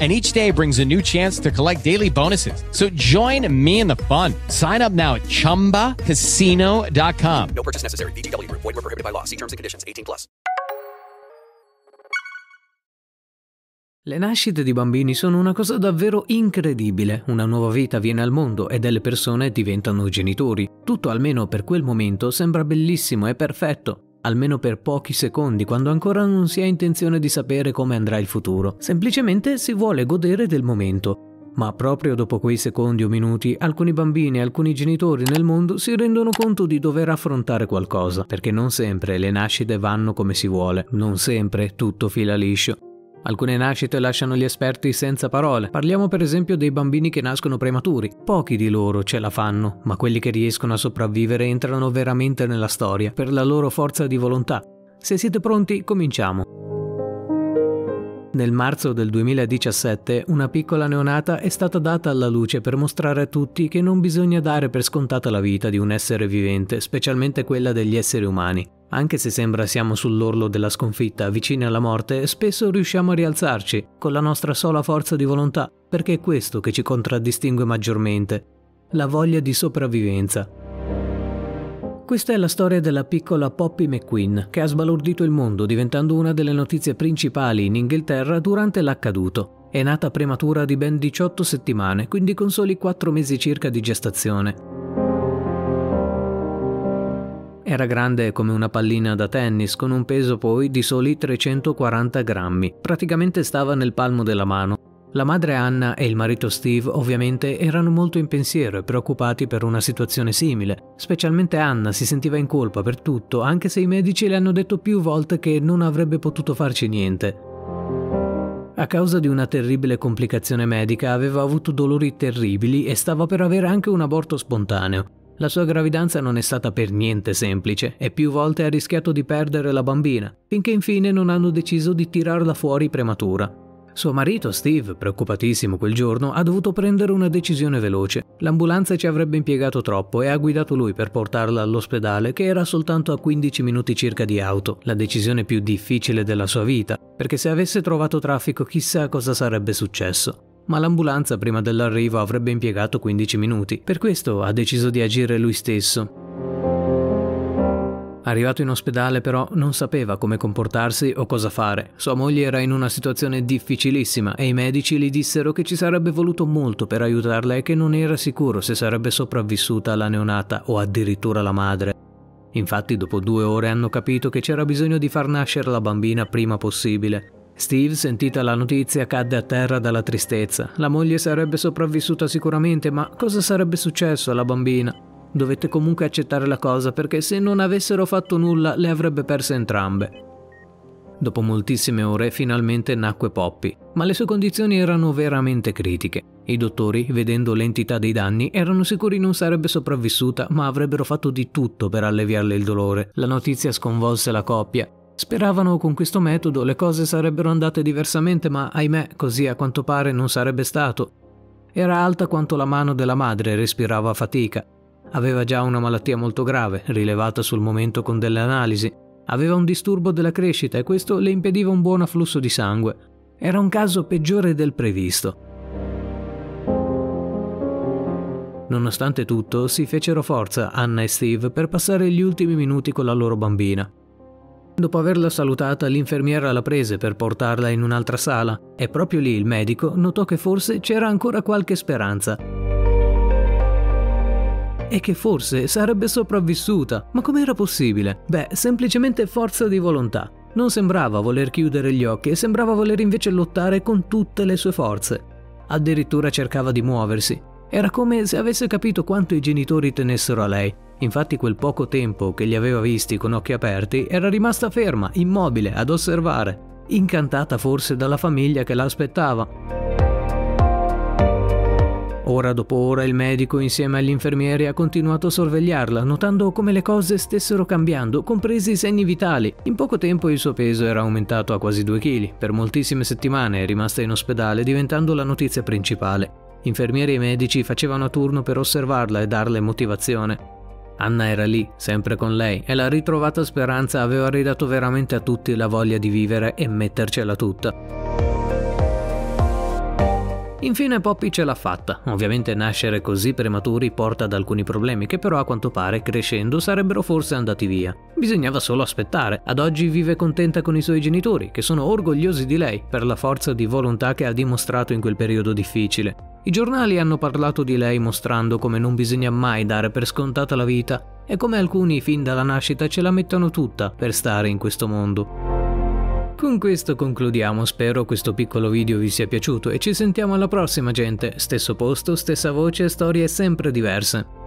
and each day brings a new chance to collect daily bonuses. So join me in the fun. Sign up now at ChumbaCasino.com. No purchase necessary. VGW. Void were prohibited by law. See terms and conditions. 18 plus. Le nascite di bambini sono una cosa davvero incredibile. Una nuova vita viene al mondo e delle persone diventano genitori. Tutto almeno per quel momento sembra bellissimo e perfetto almeno per pochi secondi, quando ancora non si ha intenzione di sapere come andrà il futuro. Semplicemente si vuole godere del momento. Ma proprio dopo quei secondi o minuti, alcuni bambini e alcuni genitori nel mondo si rendono conto di dover affrontare qualcosa, perché non sempre le nascite vanno come si vuole, non sempre tutto fila liscio. Alcune nascite lasciano gli esperti senza parole. Parliamo per esempio dei bambini che nascono prematuri. Pochi di loro ce la fanno, ma quelli che riescono a sopravvivere entrano veramente nella storia per la loro forza di volontà. Se siete pronti, cominciamo. Nel marzo del 2017 una piccola neonata è stata data alla luce per mostrare a tutti che non bisogna dare per scontata la vita di un essere vivente, specialmente quella degli esseri umani. Anche se sembra siamo sull'orlo della sconfitta, vicini alla morte, spesso riusciamo a rialzarci con la nostra sola forza di volontà, perché è questo che ci contraddistingue maggiormente, la voglia di sopravvivenza. Questa è la storia della piccola Poppy McQueen, che ha sbalordito il mondo diventando una delle notizie principali in Inghilterra durante l'accaduto. È nata prematura di ben 18 settimane, quindi con soli 4 mesi circa di gestazione. Era grande come una pallina da tennis, con un peso poi di soli 340 grammi. Praticamente stava nel palmo della mano. La madre Anna e il marito Steve ovviamente erano molto in pensiero e preoccupati per una situazione simile. Specialmente Anna si sentiva in colpa per tutto, anche se i medici le hanno detto più volte che non avrebbe potuto farci niente. A causa di una terribile complicazione medica aveva avuto dolori terribili e stava per avere anche un aborto spontaneo. La sua gravidanza non è stata per niente semplice e più volte ha rischiato di perdere la bambina, finché infine non hanno deciso di tirarla fuori prematura. Suo marito Steve, preoccupatissimo quel giorno, ha dovuto prendere una decisione veloce. L'ambulanza ci avrebbe impiegato troppo e ha guidato lui per portarla all'ospedale che era soltanto a 15 minuti circa di auto, la decisione più difficile della sua vita, perché se avesse trovato traffico chissà cosa sarebbe successo ma l'ambulanza prima dell'arrivo avrebbe impiegato 15 minuti. Per questo ha deciso di agire lui stesso. Arrivato in ospedale però non sapeva come comportarsi o cosa fare. Sua moglie era in una situazione difficilissima e i medici gli dissero che ci sarebbe voluto molto per aiutarla e che non era sicuro se sarebbe sopravvissuta la neonata o addirittura la madre. Infatti dopo due ore hanno capito che c'era bisogno di far nascere la bambina prima possibile Steve, sentita la notizia, cadde a terra dalla tristezza. La moglie sarebbe sopravvissuta sicuramente, ma cosa sarebbe successo alla bambina? Dovette comunque accettare la cosa perché se non avessero fatto nulla le avrebbe perse entrambe. Dopo moltissime ore finalmente nacque Poppy, ma le sue condizioni erano veramente critiche. I dottori, vedendo l'entità dei danni, erano sicuri non sarebbe sopravvissuta, ma avrebbero fatto di tutto per alleviarle il dolore. La notizia sconvolse la coppia Speravano con questo metodo le cose sarebbero andate diversamente, ma ahimè, così a quanto pare non sarebbe stato. Era alta quanto la mano della madre respirava a fatica. Aveva già una malattia molto grave, rilevata sul momento con delle analisi. Aveva un disturbo della crescita e questo le impediva un buon afflusso di sangue. Era un caso peggiore del previsto. Nonostante tutto, si fecero forza Anna e Steve per passare gli ultimi minuti con la loro bambina. Dopo averla salutata, l'infermiera la prese per portarla in un'altra sala e proprio lì il medico notò che forse c'era ancora qualche speranza. e che forse sarebbe sopravvissuta. Ma com'era possibile? Beh, semplicemente forza di volontà. Non sembrava voler chiudere gli occhi e sembrava voler invece lottare con tutte le sue forze. Addirittura cercava di muoversi. Era come se avesse capito quanto i genitori tenessero a lei. Infatti quel poco tempo che li aveva visti con occhi aperti era rimasta ferma, immobile, ad osservare, incantata forse dalla famiglia che la aspettava. Ora dopo ora il medico insieme agli infermieri ha continuato a sorvegliarla, notando come le cose stessero cambiando, compresi i segni vitali. In poco tempo il suo peso era aumentato a quasi 2 kg. Per moltissime settimane è rimasta in ospedale, diventando la notizia principale. Infermieri e medici facevano a turno per osservarla e darle motivazione. Anna era lì, sempre con lei, e la ritrovata speranza aveva ridato veramente a tutti la voglia di vivere e mettercela tutta. Infine Poppy ce l'ha fatta. Ovviamente nascere così prematuri porta ad alcuni problemi che però a quanto pare crescendo sarebbero forse andati via. Bisognava solo aspettare. Ad oggi vive contenta con i suoi genitori, che sono orgogliosi di lei per la forza di volontà che ha dimostrato in quel periodo difficile. I giornali hanno parlato di lei mostrando come non bisogna mai dare per scontata la vita e come alcuni fin dalla nascita ce la mettono tutta per stare in questo mondo. Con questo concludiamo, spero questo piccolo video vi sia piaciuto e ci sentiamo alla prossima gente, stesso posto, stessa voce, storie sempre diverse.